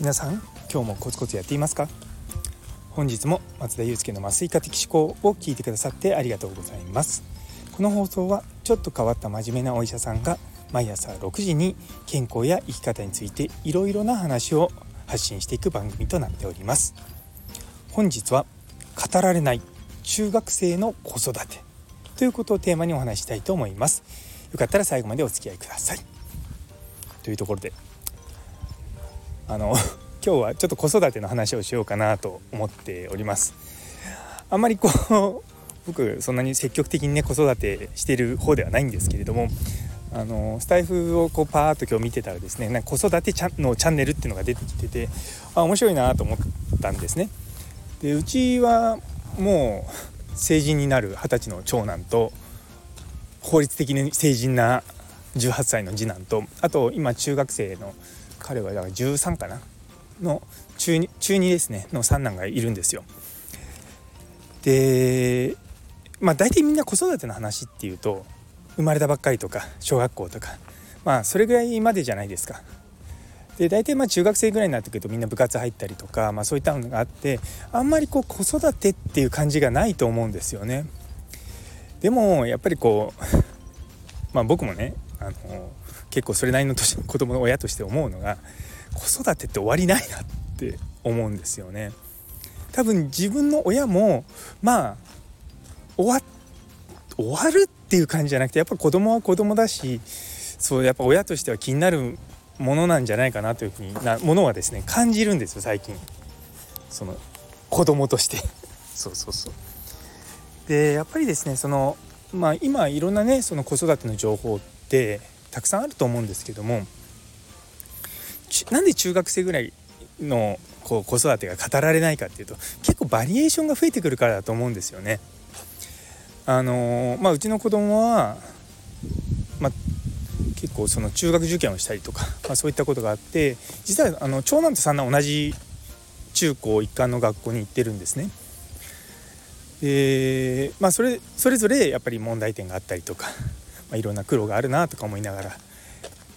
皆さん今日もコツコツやっていますか？本日も松田祐介の麻酔科的思考を聞いてくださってありがとうございます。この放送はちょっと変わった真面目なお医者さんが毎朝6時に健康や生き方についていろいろな話を発信していく番組となっております。本日は語られない中学生の子育てということをテーマにお話したいと思います。よかったら最後までお付き合いください。というところであの 今日はちょっと子育ての話をしようかなと思っておりますあんまりこう 僕そんなに積極的にね子育てしてる方ではないんですけれどもあのスタイフをこうパーッと今日見てたらですねなんか子育てのチャンネルっていうのが出てきててあ面白いなと思ったんですね。でうちはもう成人になる二十歳の長男と法律的に成人な18歳の次男とあと今中学生の彼はだから13かな？の中 2, ですねの三男がいるんですよ。でまあ大体みんな子育ての話っていうと生まれたばっかりとか小学校とかまあそれぐらいまでじゃないですか。で大体まあ中学生ぐらいになってくるとみんな部活入ったりとか、まあ、そういったのがあってあんまりこう子育てっていう感じがないと思うんですよね。でもやっぱりこうまあ僕もねあの結構それなりの年の子供の親として思うのが子育てって終わりないなって思うんですよね。多分自分の親もまあ終わ終わるっていう感じじゃなくてやっぱ子供は子供だしそうやっぱ親としては気になるものなんじゃないかなというふうになものはですね感じるんですよ最近。その子供として。そうそうそう。でやっぱりですねそのまあ今いろんなねその子育ての情報ってたくさんあると思うんですけどもなんで中学生ぐらいのこう子育てが語られないかっていうと結構バリエーションが増えてくるからだと思うんですよね。あのまあ、うちの子供は、まあ、結構その中学受験をしたりとか、まあ、そういったことがあって実はあの長男と三男同じ中高一貫の学校に行ってるんですね。でまあそれそれぞれやっぱり問題点があったりとか、まあ、いろんな苦労があるなとか思いながら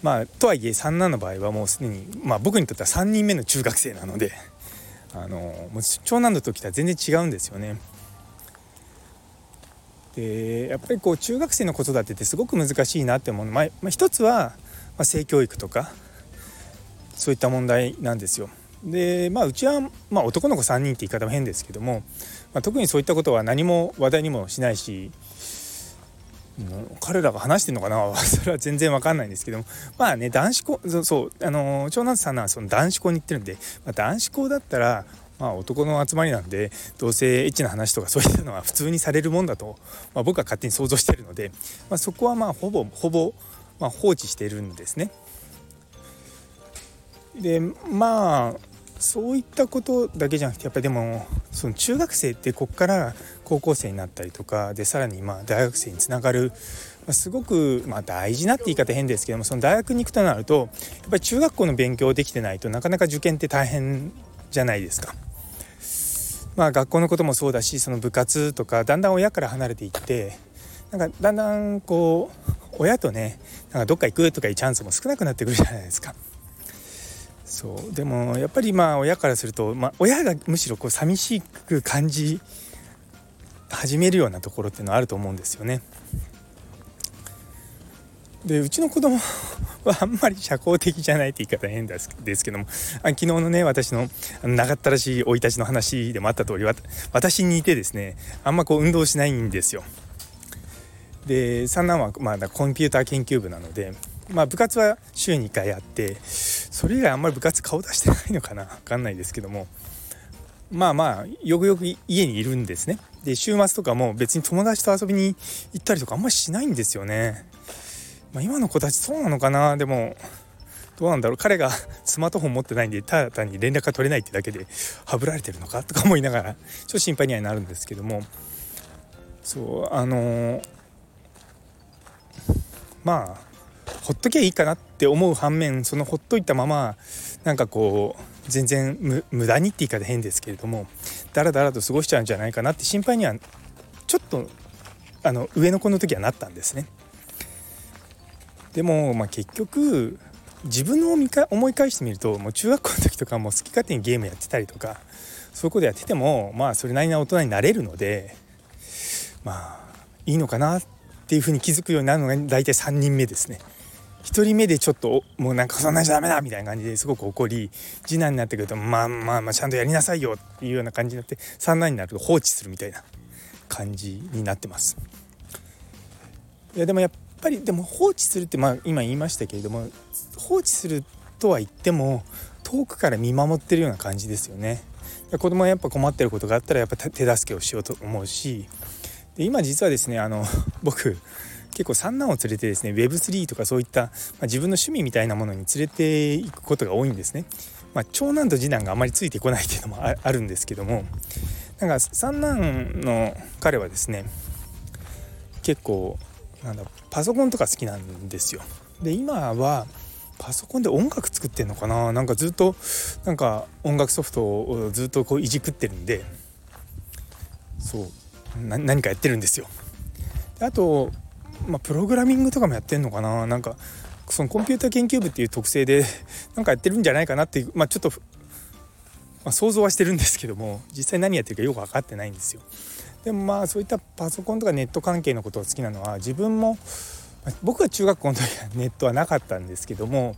まあとはいえ三男の場合はもうすでに、まあ、僕にとっては3人目の中学生なのであのもう長男の時とは全然違うんですよね。でやっぱりこう中学生の子育てってすごく難しいなって思うの、まあ、まあ、一つは、まあ、性教育とかそういった問題なんですよ。でまあうちは、まあ、男の子3人って言い方も変ですけども、まあ、特にそういったことは何も話題にもしないし彼らが話してるのかな？それは全然わかんないんですけどもまあね男子校そうあの長男さんはその男子校に行ってるんで、まあ、男子校だったらまあ男の集まりなんでどうせエッチな話とかそういったのは普通にされるもんだと、まあ、僕は勝手に想像してるので、まあ、そこはまあほぼほぼ、まあ、放置してるんですね。でまあそういったことだけじゃなくてやっぱりでもその中学生ってこっから高校生になったりとかでさらにまあ大学生につながる、まあ、すごくまあ大事なって言い方変ですけどもその大学に行くとなるとやっぱり中学校の勉強できてないとなかなか受験って大変じゃないですか。まあ学校のこともそうだしその部活とかだんだん親から離れていってなんかだんだんこう親とねなんかどっか行くとかいうチャンスも少なくなってくるじゃないですか。そうでもやっぱりまあ親からすると、まあ、親がむしろこう寂しく感じ始めるようなところっていうのはあると思うんですよね。でうちの子供はあんまり社交的じゃないって言い方変ですけども昨日のね私の長ったらしい生い立ちの話でもあった通り私にいてですねあんまこう運動しないんですよ。で三男はまあコンピューター研究部なので、まあ、部活は週に1回あってそれ以外あんまり部活顔出してないのかな？分かんないですけども。まあまあよくよく家にいるんですね。で週末とかも別に友達と遊びに行ったりとかあんまりしないんですよね。まあ、今の子たちそうなのかな？でもどうなんだろう？彼が スマートフォン持ってないんでただ単に連絡が取れないってだけではぶられてるのか？とか思いながらちょっと心配にはなるんですけども。そうあのー、まあほっときゃいいかなって思う反面そのほっといたままなんかこう全然無駄にって言い方変ですけれどもだらだらと過ごしちゃうんじゃないかなって心配にはちょっとあの上の子の時はなったんですね。でも、まあ、結局自分の思い返してみるともう中学校の時とかも好き勝手にゲームやってたりとかそういうことやっててもまあそれなりな大人になれるのでまあいいのかなっっていうふうに気づくようになるのが大体3人目ですね。1人目でちょっともうなんかそんなんじゃダメだみたいな感じですごく怒り次男になってくるとまあまあまあちゃんとやりなさいよっていうような感じになって三男になると放置するみたいな感じになってます。いやでもやっぱりでも放置するってまあ今言いましたけれども放置するとは言っても遠くから見守ってるような感じですよね。子供はやっぱ困ってることがあったらやっぱ手助けをしようと思うしで今実はですねあの 僕結構三男を連れてですね Web3 とかそういった、まあ、自分の趣味みたいなものに連れていくことが多いんですね。まあ、長男と次男があまりついてこないっていうのもあるんですけどもなんか三男の彼はですね結構なんだパソコンとか好きなんですよ。で今はパソコンで音楽作ってんのかな？なんかずっとなんか音楽ソフトをずっとこういじくってるんでそう何かやってるんですよ。であとまあ、プログラミングとかもやってんのかななんかそのコンピューター研究部っていう特性で なんかやってるんじゃないかなっていう、まあ、ちょっと、まあ、想像はしてるんですけども実際何やってるかよく分かってないんですよ。でもまあそういったパソコンとかネット関係のことが好きなのは自分も僕は中学校の時はネットはなかったんですけどもやっ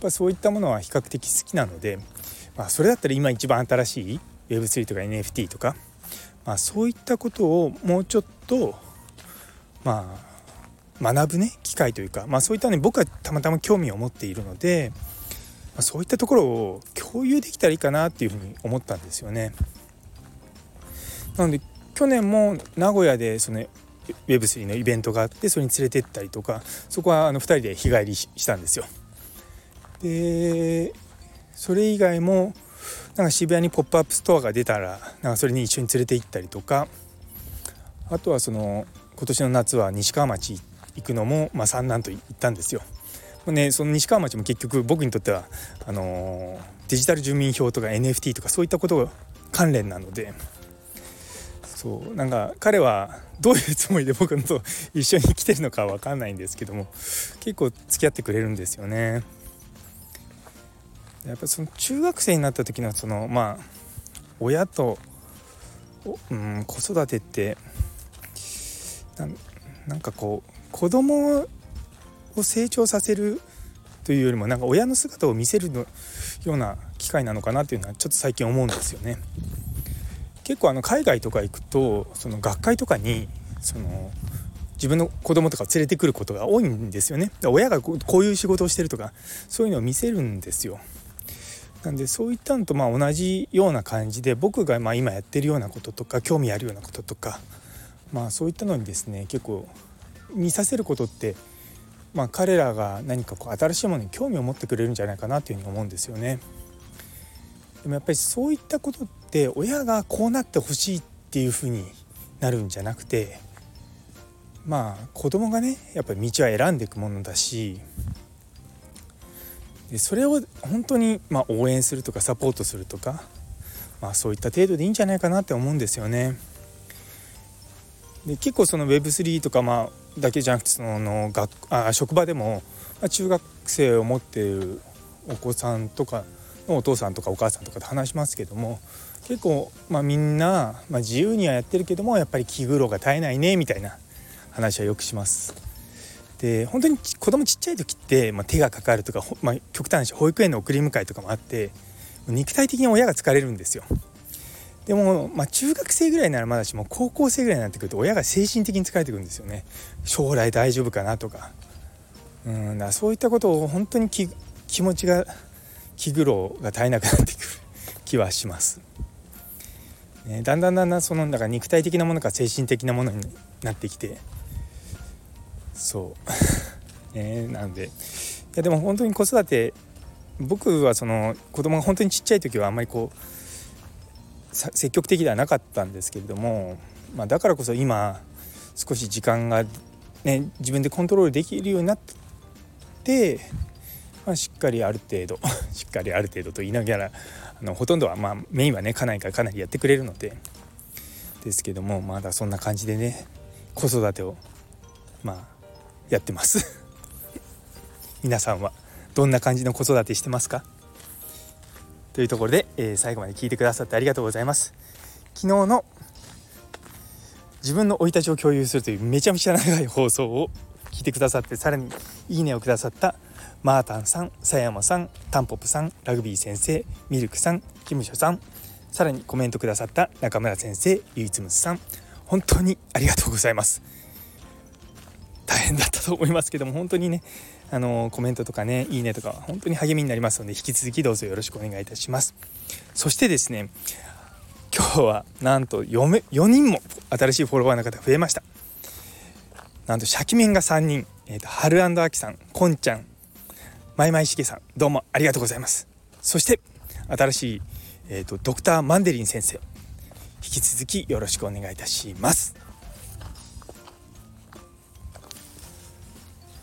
ぱそういったものは比較的好きなので、まあ、それだったら今一番新しい Web3 とか NFT とか、まあ、そういったことをもうちょっとまあ学ぶね機会というか、まあ、そういったね僕はたまたま興味を持っているので、まあ、そういったところを共有できたらいいかなっていうふうに思ったんですよね。なので去年も名古屋でその Web3 のイベントがあってそれに連れてったりとかそこはあの2人で日帰りしたんですよ。でそれ以外もなんか渋谷にポップアップストアが出たらなんかそれに一緒に連れて行ったりとかあとはその今年の夏は西川町行くのも、まあ、三男と言ったんですよ。ね、その西川町も結局僕にとってはあのデジタル住民票とか NFT とかそういったことが関連なのでそうなんか彼はどういうつもりで僕と一緒に来てるのかは分かんないんですけども結構付き合ってくれるんですよね。やっぱその中学生になった時のそのまあ親と、うん、子育てってなんかこう子供を成長させるというよりもなんか親の姿を見せるのような機会なのかなっていうのはちょっと最近思うんですよね。結構あの海外とか行くとその学会とかにその自分の子供とか連れてくることが多いんですよね。親がこういう仕事をしてるとかそういうのを見せるんですよ。なんでそういったのとまあ同じような感じで僕がま今やってるようなこととか興味あるようなこととかまあそういったのにですね結構見させることって、まあ、彼らが何かこう新しいものに興味を持ってくれるんじゃないかなというふうに思うんですよね。でもやっぱりそういったことって親がこうなってほしいっていうふうになるんじゃなくてまあ子供がねやっぱり道は選んでいくものだしでそれを本当にま応援するとかサポートするとか、まあ、そういった程度でいいんじゃないかなって思うんですよね。で結構その Web3 とかまあだけじゃなくてその学あ職場でも、ま、中学生を持っているお子さんとかのお父さんとかお母さんとかと話しますけども結構、まあ、みんな、まあ、自由にはやってるけどもやっぱり気苦労が絶えないねみたいな話はよくします。で本当に子供ちっちゃい時って、まあ、手がかかるとか、まあ、極端な保育園の送り迎えとかもあって肉体的に親が疲れるんですよ。でも、まあ、中学生ぐらいならまだしも高校生ぐらいになってくると親が精神的に疲れてくるんですよね。将来大丈夫かなとか。うんだそういったことを本当に気持ちが気苦労が絶えなくなってくる。気はします、ね、だんだんだんだんそのだから肉体的なものか精神的なものになってきてそう。ねなので。いやでも本当に子育て僕はその子供が本当にちっちゃい時はあんまりこう積極的ではなかったんですけれども、まあ、だからこそ今少し時間が、ね、自分でコントロールできるようになって、まあ、しっかりある程度 しっかりある程度と言いながらあのほとんどは、まあ、メインはね家内がかなりやってくれるのでですけどもまだそんな感じでね子育てをまあやってます。皆さんはどんな感じの子育てしてますか？というところで、えー、最後まで聞いてくださってありがとうございます。昨日の自分の生い立ちを共有するというめちゃめちゃ長い放送を聞いてくださってさらにいいねをくださったマータンさん、さやまさん、タンポポさん、ラグビー先生、ミルクさん、キムショさん、さらにコメントくださった中村先生、ゆいつむさん、本当にありがとうございます。大変だったと思いますけども本当にねあのコメントとかねいいねとか本当に励みになりますので引き続きどうぞよろしくお願いいたします。そしてですね今日はなんと 4, 4人も新しいフォロワーの方増えました。なんとシャキメンが3人、えーと、春あきさんこんちゃんまいまいしげさんどうもありがとうございます。そして新しい、えーとドクターマンデリン先生引き続きよろしくお願いいたします。